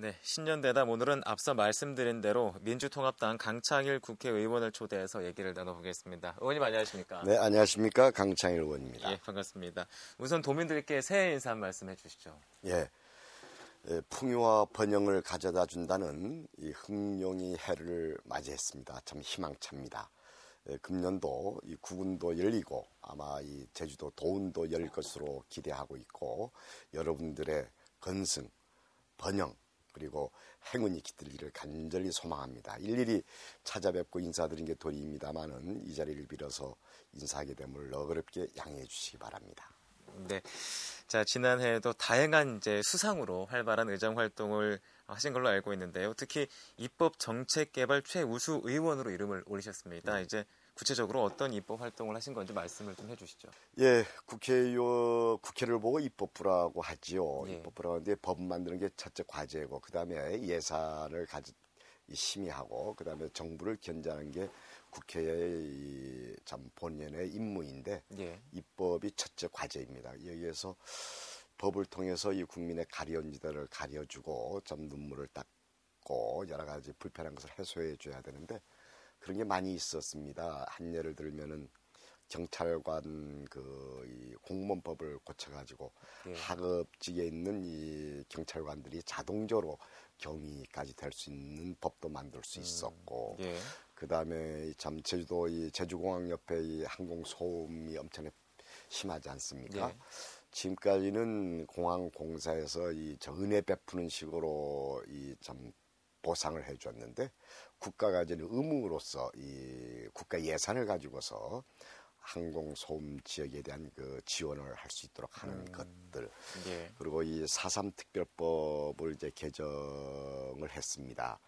네, 신년대담 오늘은 앞서 말씀드린 대로 민주통합당 강창일 국회의원을 초대해서 얘기를 나눠보겠습니다. 의원님 안녕하십니까? 네, 안녕하십니까? 강창일 의원입니다. 예, 반갑습니다. 우선 도민들께 새해 인사 한 말씀 해주시죠. 예, 예, 풍요와 번영을 가져다 준다는 이 흥룡이 해를 맞이했습니다. 참 희망찹니다. 예, 금년도 이 구군도 열리고 아마 이 제주도 도운도 열 것으로 기대하고 있고 여러분들의 건승, 번영 그리고 행운이 깃들기를 간절히 소망합니다. 일일이 찾아뵙고 인사드린 게 도리입니다만은 이 자리를 빌어서 인사하게 됨을 너그럽게 양해해 주시기 바랍니다. 네. 자, 지난해에도 다양한 이제 수상으로 활발한 의정 활동을 하신 걸로 알고 있는데요. 특히 입법 정책 개발 최우수 의원으로 이름을 올리셨습니다. 네. 이제 구체적으로 어떤 입법 활동을 하신 건지 말씀을 좀 해주시죠. 예, 국회요 국회를 보고 입법부라고 하지요. 예. 입법부라고 하는데 법 만드는 게 첫째 과제고 그 다음에 예산을 가지 심의하고 그 다음에 정부를 견제하는 게 국회의 참 본연의 임무인데 예. 입법이 첫째 과제입니다. 여기에서 법을 통해서 이 국민의 가려운 지대를 가려주고 좀 눈물을 닦고 여러 가지 불편한 것을 해소해 줘야 되는데 그런 게 많이 있었습니다. 한 예를 들면은 경찰관 그이 공무원법을 고쳐가지고 네. 하급직에 있는 이 경찰관들이 자동적으로 경위까지 될 수 있는 법도 만들 수 음, 있었고 음, 예. 그 다음에 참 제주도 이 제주공항 옆에 이 항공 소음이 엄청 심하지 않습니까? 예. 지금까지는 공항 공사에서 이 저 은혜 베푸는 식으로 이 참 보상을 해줬는데 국가가 이제 의무로서 이 국가 예산을 가지고서 항공 소음 지역에 대한 그 지원을 할 수 있도록 하는 음, 것들 예. 그리고 이 사삼 특별법을 이제 개정을 했습니다.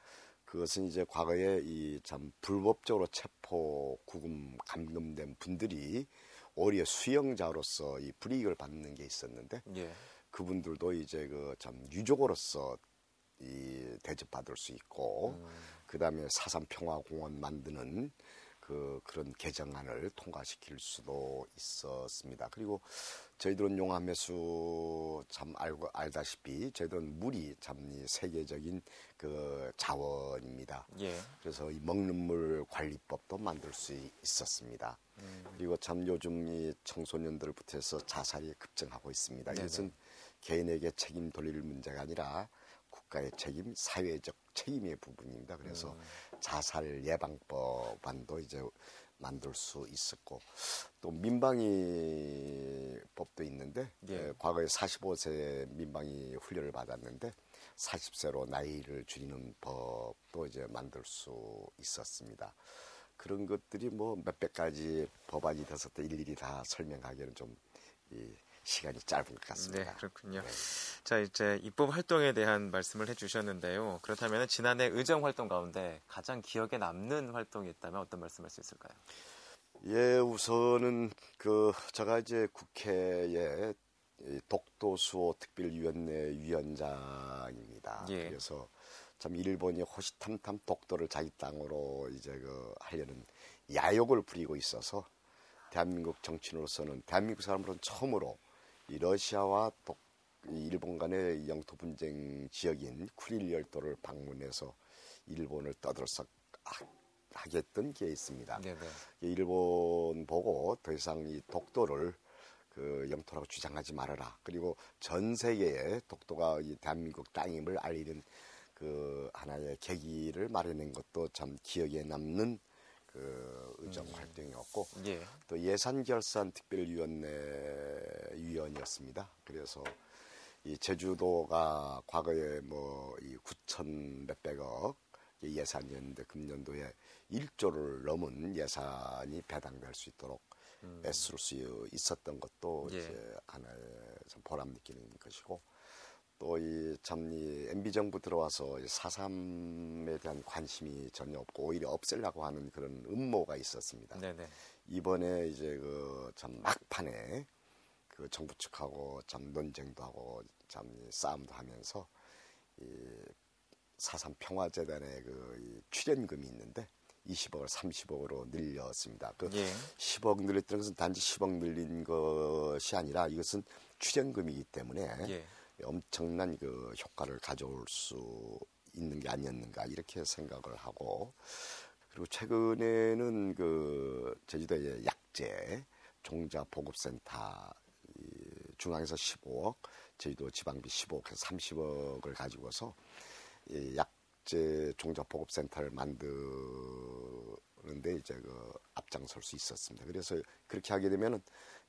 그것은 이제 과거에 이 참 불법적으로 체포 구금 감금된 분들이 오히려 수용자로서 이 불이익을 받는 게 있었는데 예. 그분들도 이제 그 참 유족으로서 이 대접받을 수 있고 음. 그 다음에 사삼 평화공원 만드는 그 그런 개정안을 통과시킬 수도 있었습니다. 그리고 저희들은 용암해수 참 알고 알다시피 저희들은 물이 참 세계적인 그 자원입니다. 예. 그래서 이 먹는 물 관리법도 만들 수 있었습니다. 음. 그리고 참 요즘 이 청소년들부터 해서 자살이 급증하고 있습니다. 네네. 이것은 개인에게 책임 돌릴 문제가 아니라 국가의 책임, 사회적 책임의 부분입니다. 그래서 음. 자살 예방법안도 이제 만들 수 있었고 또 민방위 법도 있는데 예. 에, 과거에 45세 민방위 훈련을 받았는데 40세로 나이를 줄이는 법도 이제 만들 수 있었습니다. 그런 것들이 뭐 몇백 가지 법안이 돼서 또 일일이 다 설명하기는 좀 이, 시간이 짧은 것 같습니다. 네, 그렇군요. 네. 자, 이제 입법 활동에 대한 말씀을 해주셨는데요. 그렇다면 지난해 의정 활동 가운데 가장 기억에 남는 활동이 있다면 어떤 말씀할 수 있을까요? 예, 우선은 그 제가 이제 국회에 독도수호 특별위원회 위원장입니다. 예. 그래서 참 일본이 호시탐탐 독도를 자기 땅으로 이제 그 하려는 야욕을 부리고 있어서 대한민국 정치인으로서는 대한민국 사람으로는 처음으로 이 러시아와 독, 일본 간의 영토 분쟁 지역인 쿠릴 열도를 방문해서 일본을 떠들썩 하겠던 게 있습니다. 네네. 일본 보고 더 이상 이 독도를 그 영토라고 주장하지 말아라. 그리고 전 세계에 독도가 이 대한민국 땅임을 알리는 그 하나의 계기를 마련한 것도 참 기억에 남는 그 의정 음. 활동이었고 예. 또 예산 결산 특별위원회 위원이었습니다. 그래서 이 제주도가 과거에 뭐 이 9천 몇백억 예산이었는데 금년도에 1조를 넘은 예산이 배당될 수 있도록 음. 애쓸 수 있었던 것도 예. 이제 하나의 참 보람 느끼는 것이고 또이참이 MB 정부 들어와서 사삼에 대한 관심이 전혀 없고 오히려 없애려고 하는 그런 음모가 있었습니다. 네네. 이번에 이제 그 참 막판에 그 정부 측하고 참 논쟁도 하고 참 싸움도 하면서 이 사삼 평화재단의 그 출연금이 있는데 20억을 30억으로 늘렸습니다. 그 예. 10억 늘렸다는 것은 단지 10억 늘린 것이 아니라 이것은 출연금이기 때문에 예. 엄청난 그 효과를 가져올 수 있는 게 아니었는가 이렇게 생각을 하고 그리고 최근에는 그 제주도의 약재 종자 보급센터 중앙에서 15억, 제주도 지방비 15억, 30억을 가지고서 이 약재 종자 보급센터를 만드는데 이제 그 앞장설 수 있었습니다. 그래서 그렇게 하게 되면은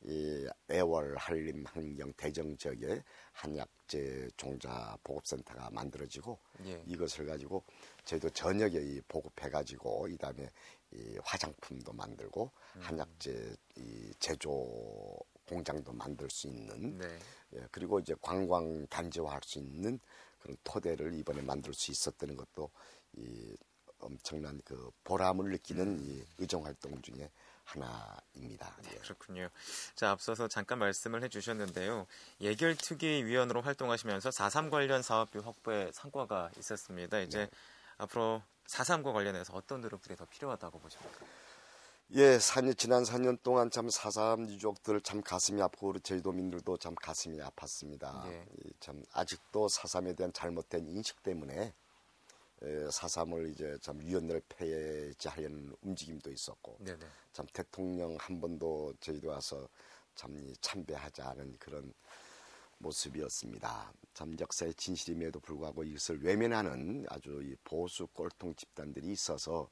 이 애월, 한림, 한경, 대정 지역에 한약재 종자 보급센터가 만들어지고 예. 이것을 가지고 저희도 저녁에 이 보급해 가지고 이 다음에 이 화장품도 만들고 음. 한약재 이 제조 공장도 만들 수 있는 네. 예, 그리고 이제 관광 단지화할 수 있는 그런 토대를 이번에 만들 수 있었다는 것도 이 엄청난 그 보람을 느끼는 음. 이 의정 활동 중에 하나입니다. 네, 그렇군요. 자, 앞서서 잠깐 말씀을 해주셨는데요. 예결특위위원으로 활동하시면서 4.3 관련 사업비 확보에 성과가 있었습니다. 이제 네. 앞으로 4.3과 관련해서 어떤 노력들이 더 필요하다고 보십니까? 예, 4년, 지난 4년 동안 참 4.3 유족들 참 가슴이 아프고 우리 저희도민들도 참 가슴이 아팠습니다. 예. 참 아직도 4.3에 대한 잘못된 인식 때문에 사삼을 이제 참 위원회를 폐지하려는 움직임도 있었고 네네. 참 대통령 한 번도 저희도 와서 참 참배하지 않은 그런 모습이었습니다. 참 역사의 진실임에도 불구하고 이것을 외면하는 아주 이 보수 꼴통 집단들이 있어서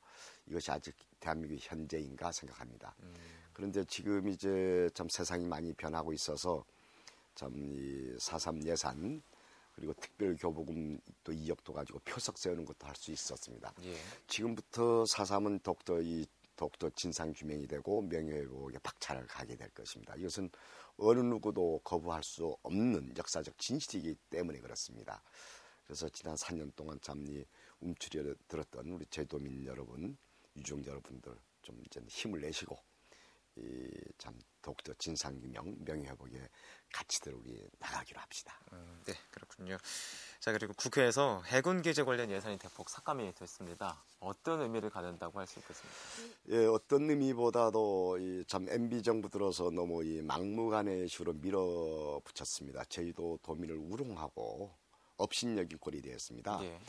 이것이 아직 대한민국 현재인가 생각합니다. 음. 그런데 지금 이제 참 세상이 많이 변하고 있어서 참 이 사삼 예산 그리고 특별교부금 또 2억도 가지고 표석 세우는 것도 할 수 있었습니다. 예. 지금부터 사삼은 독도 이 독도 진상 규명이 되고 명예회복에 박차를 가게 될 것입니다. 이것은 어느 누구도 거부할 수 없는 역사적 진실이기 때문에 그렇습니다. 그래서 지난 4년 동안 참니 움츠려 들었던 우리 제도민 여러분, 유족 여러분들 좀 이제 힘을 내시고 이 참 독도 진상규명 명예회복에 같이들 우리 나가기로 합시다. 음, 네, 그렇군요. 자 그리고 국회에서 해군 기재 관련 예산이 대폭 삭감이 됐습니다. 어떤 의미를 갖는다고 할 수 있겠습니까? 예, 어떤 의미보다도 이참 MB 정부 들어서 너무 이 막무가내 식으로 밀어붙였습니다. 저희도 도민을 우롱하고 업신여긴 꼴이 되었습니다. 예.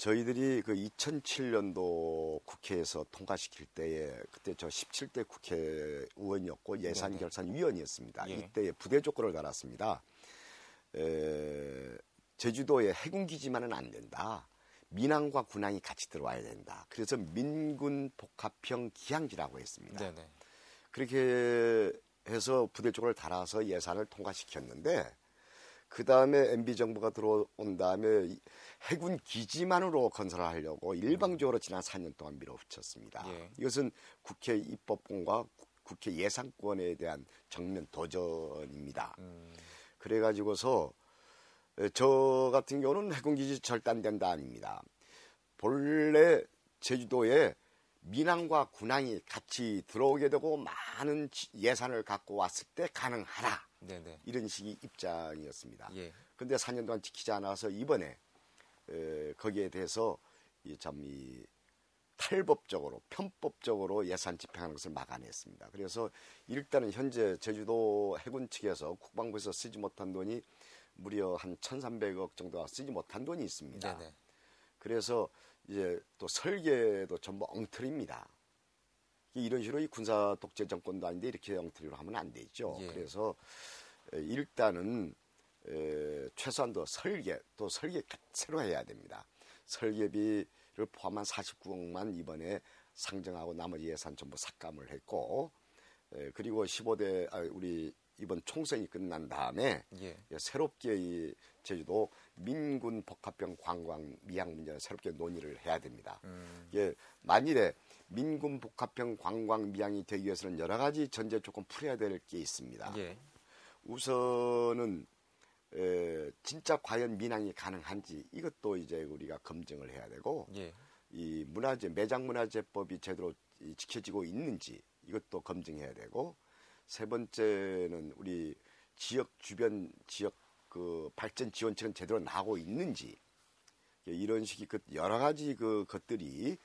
저희들이 그 2007년도 국회에서 통과시킬 때에 그때 저 17대 국회의원이었고 예산 결산 위원이었습니다. 예. 이때에 부대 조건을 달았습니다. 에, 제주도에 해군 기지만은 안 된다. 민항과 군항이 같이 들어와야 된다. 그래서 민군 복합형 기항지라고 했습니다. 네네. 그렇게 해서 부대 쪽을 달아서 예산을 통과시켰는데 그 다음에 MB 정부가 들어온 다음에 해군 기지만으로 건설하려고 일방적으로 지난 4년 동안 밀어붙였습니다. 예. 이것은 국회 입법권과 국회 예산권에 대한 정면 도전입니다. 음. 그래가지고서 저 같은 경우는 해군기지 절대 안 된다 아닙니다. 본래 제주도에 민항과 군항이 같이 들어오게 되고 많은 예산을 갖고 왔을 때 가능하다. 네네. 이런 식의 입장이었습니다. 예. 근데 4년 동안 지키지 않아서 이번에 에, 거기에 대해서 이참이 탈법적으로 편법적으로 예산 집행하는 것을 막아냈습니다. 그래서 일단은 현재 제주도 해군 측에서 국방부에서 쓰지 못한 돈이 무려 한 1,300억 정도가 쓰지 못한 돈이 있습니다. 네네. 그래서 이제 또 설계도 전부 엉터리입니다. 이런 식으로 이 군사 독재 정권도 아닌데 이렇게 엉터리로 하면 안 되죠. 예. 그래서 일단은 에, 최소한도 설계 또 설계 새로 해야 됩니다. 설계비를 포함한 49억만 이번에 상정하고 나머지 예산 전부 삭감을 했고 에, 그리고 15대 아, 우리 이번 총선이 끝난 다음에 예. 새롭게 이 제주도 민군 복합형 관광 미항 문제를 새롭게 논의를 해야 됩니다. 음. 예, 만일에 민군 복합형 관광 미항이 되기 위해서는 여러 가지 전제 조건 풀어야 될 게 있습니다. 예. 우선은 에, 진짜 과연 민항이 가능한지 이것도 이제 우리가 검증을 해야 되고 예. 이 문화재 매장 문화재법이 제대로 지켜지고 있는지 이것도 검증해야 되고 세 번째는 우리 지역 주변 지역 그 발전 지원책은 제대로 나오고 있는지 이런 식의 그 여러 가지 그 것들이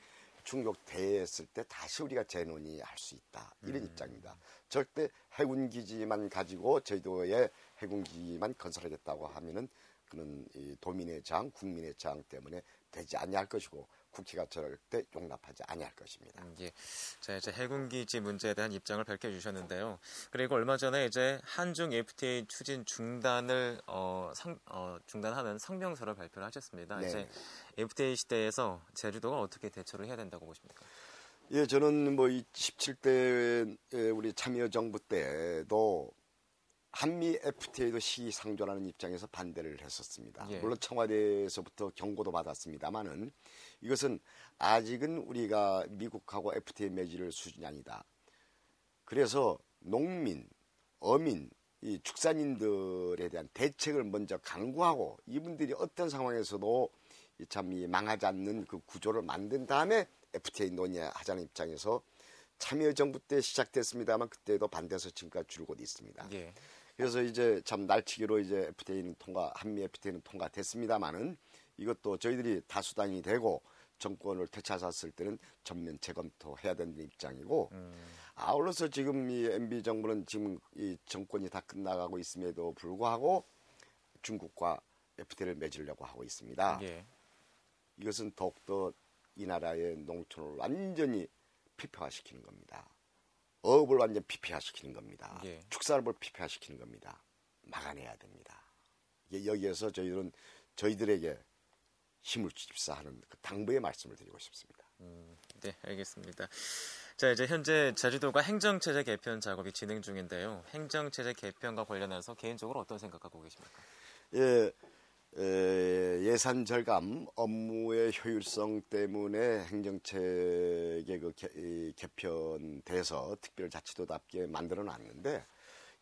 충족됐을 때 다시 우리가 재논의할 수 있다 이런 음. 입장입니다. 절대 해군 기지만 가지고 제주도에 해군 기지만 건설하겠다고 하면은 그는 이 도민의 장, 국민의 장 때문에 되지 아니할 것이고 국회가 절대 용납하지 아니할 것입니다. 음, 예. 자 이제 해군 기지 문제에 대한 입장을 밝혀주셨는데요. 그리고 얼마 전에 이제 한중 FTA 추진 중단을 어, 상, 어, 중단하는 성명서를 발표를 하셨습니다. 네. 이제 FTA 시대에서 제주도가 어떻게 대처를 해야 된다고 보십니까? 예, 저는 뭐 17대 우리 참여 정부 때도 한미 FTA도 시상조라는 입장에서 반대를 했었습니다. 예. 물론 청와대에서부터 경고도 받았습니다만은 이것은 아직은 우리가 미국하고 FTA 맺을 수준이 아니다. 그래서 농민, 어민, 이 축산인들에 대한 대책을 먼저 강구하고 이분들이 어떤 상황에서도 참 망하지 않는 그 구조를 만든 다음에 FTA 논의하자는 입장에서 참여정부 때 시작됐습니다만 그때도 반대해서 지금까지 줄곧 있습니다. 예. 그래서 이제 참 날치기로 이제 FTA는 통과, 한미 FTA는 통과됐습니다만은 이것도 저희들이 다수당이 되고 정권을 되찾았을 때는 전면 재검토해야 되는 입장이고 음. 아울러서 지금 이 MB 정부는 지금 이 정권이 다 끝나가고 있음에도 불구하고 중국과 FTA를 맺으려고 하고 있습니다. 예. 이것은 더욱더 이 나라의 농촌을 완전히 피폐화시키는 겁니다. 어업을 완전 피폐화시키는 겁니다. 예. 축산업을 피폐화시키는 겁니다. 막아내야 됩니다. 여기에서 저희들은 저희들에게 힘을 집사하는 그 당부의 말씀을 드리고 싶습니다. 음, 네, 알겠습니다. 자, 이제 현재 제주도가 행정체제 개편 작업이 진행 중인데요. 행정체제 개편과 관련해서 개인적으로 어떤 생각하고 계십니까? 예, 예, 산 절감, 업무의 효율성 때문에 행정체계 그 개, 개편돼서 특별자치도답게 만들어 놨는데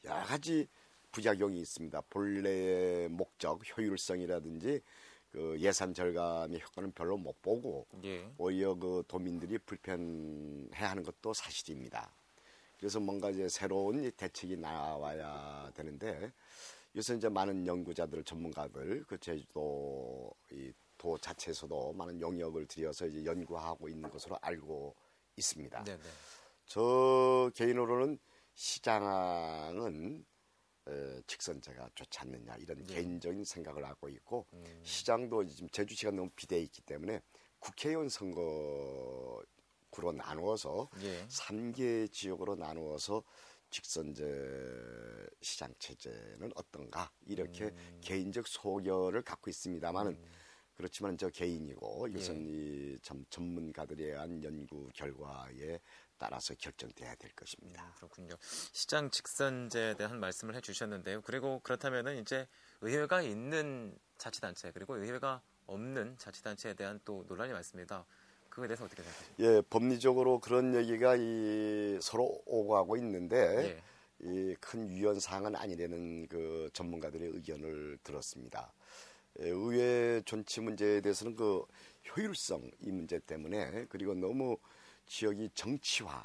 여러 가지 부작용이 있습니다. 본래의 목적, 효율성이라든지 그 예산 절감의 효과는 별로 못 보고 예. 오히려 그 도민들이 불편해하는 것도 사실입니다. 그래서 뭔가 이제 새로운 대책이 나와야 되는데 이것은 이제 많은 연구자들, 전문가들 그 제주도 이 도 자체에서도 많은 영역을 들여서 이제 연구하고 있는 것으로 알고 있습니다. 네네. 저 개인으로는 시장은 에, 직선제가 좋지 않느냐 이런 네. 개인적인 생각을 하고 있고 음. 시장도 지금 제주시가 너무 비대해 있기 때문에 국회의원 선거구로 나누어서 예. 3개 지역으로 나누어서 직선제 시장 체제는 어떤가 이렇게 음. 개인적 소견을 갖고 있습니다만은 음. 그렇지만 저 개인이고 이것은 예. 이참 전문가들에 의한 연구 결과에 따라서 결정돼야 될 것입니다. 음, 그렇군요. 시장 직선제에 대한 말씀을 해주셨는데요. 그리고 그렇다면은 이제 의회가 있는 자치단체 그리고 의회가 없는 자치단체에 대한 또 논란이 많습니다. 그거에 대해서 어떻게 생각하십니까? 예, 법리적으로 그런 얘기가 이 서로 오고 가고 있는데 예. 이큰 유연 사항은 아니라는 그 전문가들의 의견을 들었습니다. 예, 의회 존치 문제에 대해서는 그 효율성 이 문제 때문에 그리고 너무 지역이 정치화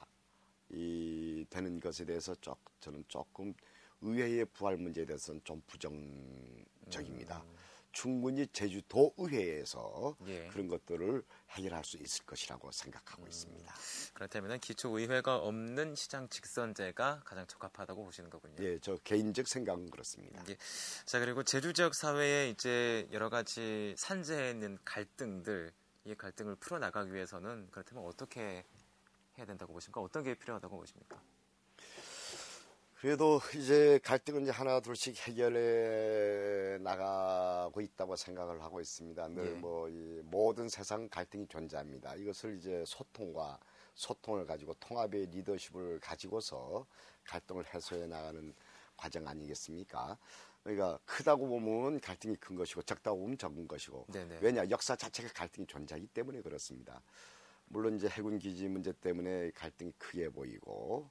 이 되는 것에 대해서 조, 저는 조금 의회의 부활 문제에 대해서는 좀 부정적입니다. 음. 충분히 제주도 의회에서 예. 그런 것들을 해결할 수 있을 것이라고 생각하고 음. 있습니다. 그렇다면 기초 의회가 없는 시장 직선제가 가장 적합하다고 보시는 거군요. 예, 저 개인적 생각은 그렇습니다. 예. 자 그리고 제주 지역 사회에 이제 여러 가지 산재해 있는 갈등들 이 갈등을 풀어 나가기 위해서는 그렇다면 어떻게 해야 된다고 보십니까? 어떤 게 필요하다고 보십니까? 그래도 이제 갈등은 이제 하나 둘씩 해결해 나가고 있다고 생각을 하고 있습니다. 늘뭐 예. 모든 세상 갈등이 존재합니다. 이것을 이제 소통과 소통을 가지고 통합의 리더십을 가지고서 갈등을 해소해 나가는 과정 아니겠습니까? 그러니까 크다고 보면 갈등이 큰 것이고 적다고 보면 적은 것이고 네네. 왜냐 역사 자체가 갈등이 존재하기 때문에 그렇습니다. 물론 이제 해군 기지 문제 때문에 갈등이 크게 보이고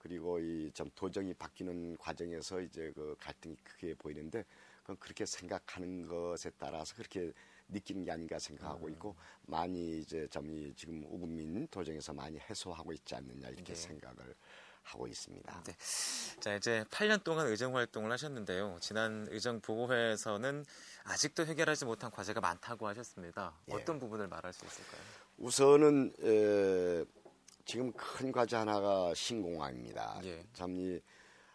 그리고 이 좀 도정이 바뀌는 과정에서 이제 그 갈등이 크게 보이는데 그건 그렇게 생각하는 것에 따라서 그렇게 느끼는 게 아닌가 생각하고 음. 있고 많이 이제 좀 지금 우국민 도정에서 많이 해소하고 있지 않느냐 이렇게 네. 생각을 하고 있습니다. 네. 자 이제 8년 동안 의정 활동을 하셨는데요. 지난 의정 보고회에서는 아직도 해결하지 못한 과제가 많다고 하셨습니다. 예. 어떤 부분을 말할 수 있을까요? 우선은 에, 지금 큰 과제 하나가 신공항입니다. 예. 참이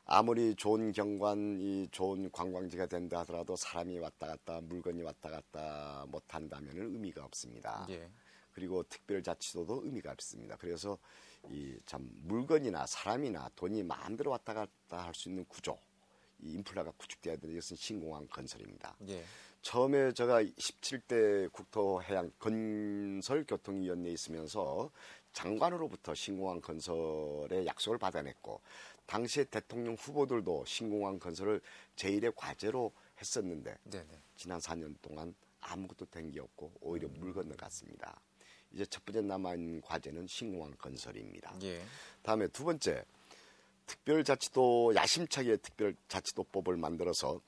아무리 좋은 경관이 좋은 관광지가 된다 하더라도 사람이 왔다 갔다 물건이 왔다 갔다 못한다면 의미가 없습니다. 예. 그리고 특별자치도도 의미가 없습니다. 그래서 이 참 물건이나 사람이나 돈이 마음대로 왔다 갔다 할 수 있는 구조, 이 인플라가 구축돼야 되는 것은 신공항 건설입니다. 예. 처음에 제가 17대 국토해양 건설교통위원회에 있으면서 장관으로부터 신공항 건설의 약속을 받아냈고 당시에 대통령 후보들도 신공항 건설을 제1의 과제로 했었는데 네네. 지난 4년 동안 아무것도 된 게 없고 오히려 물 건너갔습니다. 이제 첫 번째 남아있는 과제는 신공항 건설입니다. 예. 다음에 두 번째 특별자치도 야심차게 특별자치도법을 만들어서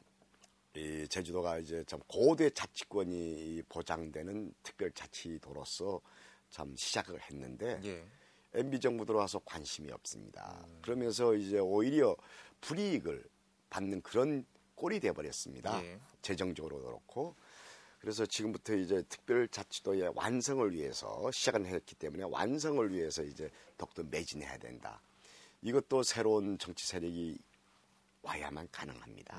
이 제주도가 이제 참 고대 자치권이 보장되는 특별자치도로서 참 시작을 했는데 예. MB 정부 들어와서 관심이 없습니다. 그러면서 이제 오히려 불이익을 받는 그런 꼴이 돼 버렸습니다. 예. 재정적으로도 그렇고 그래서 지금부터 이제 특별자치도의 완성을 위해서 시작을 했기 때문에 완성을 위해서 이제 더욱더 매진해야 된다. 이것도 새로운 정치 세력이 와야만 가능합니다.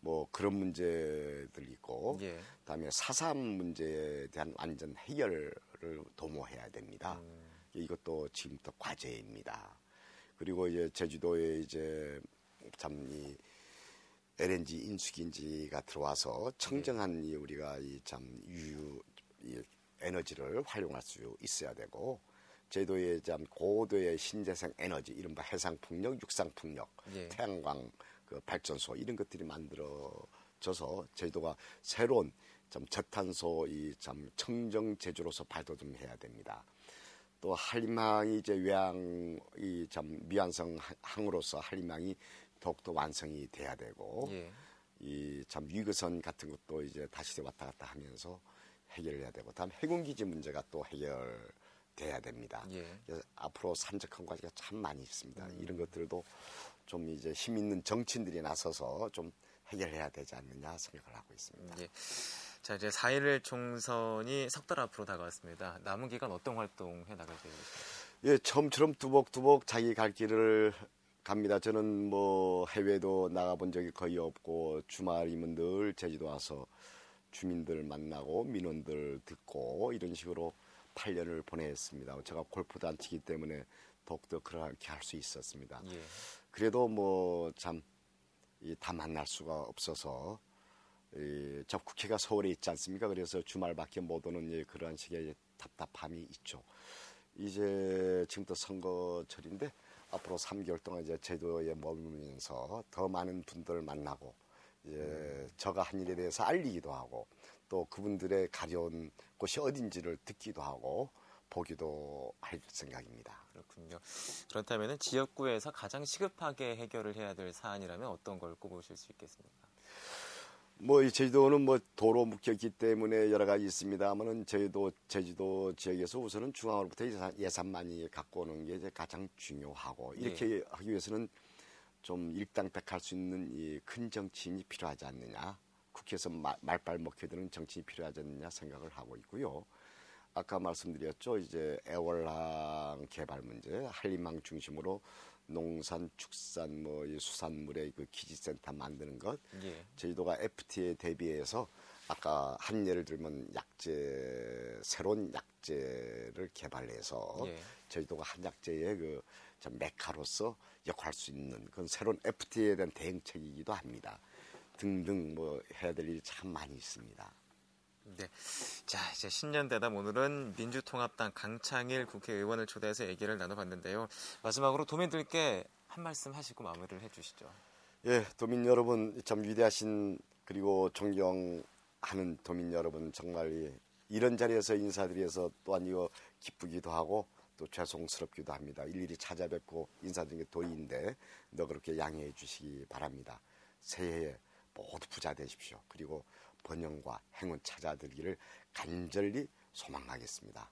뭐 그런 문제들 있고 예. 그다음에 사삼 문제에 대한 완전 해결을 도모해야 됩니다. 이것도 지금부터 과제입니다. 그리고 이제 제주도에 이제 참이 LNG 인수기지가 들어와서 청정한 이 우리가 이 참 유유 이 에너지를 활용할 수 있어야 되고 제도의 참 고도의 신재생 에너지 이른바 해상 풍력, 육상 풍력, 예. 태양광 그 발전소 이런 것들이 만들어져서 제주도가 새로운 참 저탄소 이 참 청정 제주로서 발돋움해야 됩니다. 또 한림항이 이제 외항 이 참 미완성 항- 항으로서 한림항이 더욱더 완성이 돼야 되고 예. 이참 위거선 같은 것도 이제 다시 왔다 갔다 하면서 해결해야 되고 다음 해군기지 문제가 또 해결 돼야 됩니다. 예. 그래서 앞으로 산적한 과제가 참 많이 있습니다. 음. 이런 것들도 좀 이제 힘 있는 정치인들이 나서서 좀 해결해야 되지 않느냐 생각을 하고 있습니다. 예. 자 이제 4.11 총선이 석 달 앞으로 다가왔습니다. 남은 기간 어떤 활동 해 나갈 계획이십니까? 예, 처음처럼 두벅두벅 자기 갈 길을 갑니다. 저는 뭐 해외도 나가본 적이 거의 없고 주말이면 늘 제주도 와서 주민들 만나고 민원들 듣고 이런 식으로 8년을 보냈습니다. 제가 골프도 안 치기 때문에 더욱더 그렇게 할 수 있었습니다. 예. 그래도 뭐 참 다 만날 수가 없어서 이, 저 국회가 서울에 있지 않습니까? 그래서 주말밖에 못 오는 예, 그러한 식의 답답함이 있죠. 이제 지금부터 선거철인데 앞으로 3개월 동안 이제 제도에 머물면서 더 많은 분들을 만나고 이제 저가 한 일에 대해서 알리기도 하고 또 그분들의 가려운 곳이 어딘지를 듣기도 하고 보기도 할 생각입니다. 그렇군요. 그렇다면 지역구에서 가장 시급하게 해결을 해야 될 사안이라면 어떤 걸 꼽으실 수 있겠습니까? 뭐 이 제주도는 뭐 도로 묶였기 때문에 여러 가지 있습니다만은 제주도 제주도 지역에서 우선은 중앙으로부터 예산, 예산 많이 갖고 오는 게 이제 가장 중요하고 이렇게 하기 위해서는 좀 일당백할 수 있는 이 큰 정치인이 필요하지 않느냐 국회에서 말, 말빨 먹혀드는 정치인이 필요하지 않느냐 생각을 하고 있고요. 아까 말씀드렸죠 이제 애월항 개발 문제 한림항 중심으로 농산 축산 뭐이 수산물의 그 기지센터 만드는 것 예. 제주도가 FTA에 대비해서 아까 한 예를 들면 약재 새로운 약재를 개발해서 예. 제주도가 한약재의 그참 메카로서 역할할 수 있는 그런 새로운 FTA에 대한 대응책이기도 합니다. 등등 뭐 해야 될 일이 참 많이 있습니다. 네. 자, 이제 신년 대담 오늘은 민주통합당 강창일 국회의원을 초대해서 얘기를 나눠봤는데요. 마지막으로 도민들께 한 말씀 하시고 마무리를 해주시죠. 예, 도민 여러분 참 위대하신 그리고 존경하는 도민 여러분 정말 이- 이런 자리에서 인사드려서 또한 이거 기쁘기도 하고 또 죄송스럽기도 합니다. 일일이 찾아뵙고 인사드리는 게 도리인데 너 그렇게 양해해 주시기 바랍니다. 새해에 모두 부자 되십시오. 그리고 번영과 행운 찾아들기를 간절히 소망하겠습니다.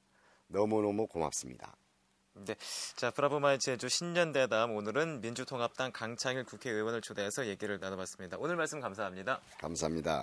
너무너무 고맙습니다. 네. 자, 브라보마의 제주 신년 대담 오늘은 민주통합당 강창일 국회의원을 초대해서 얘기를 나눠봤습니다. 오늘 말씀 감사합니다. 감사합니다.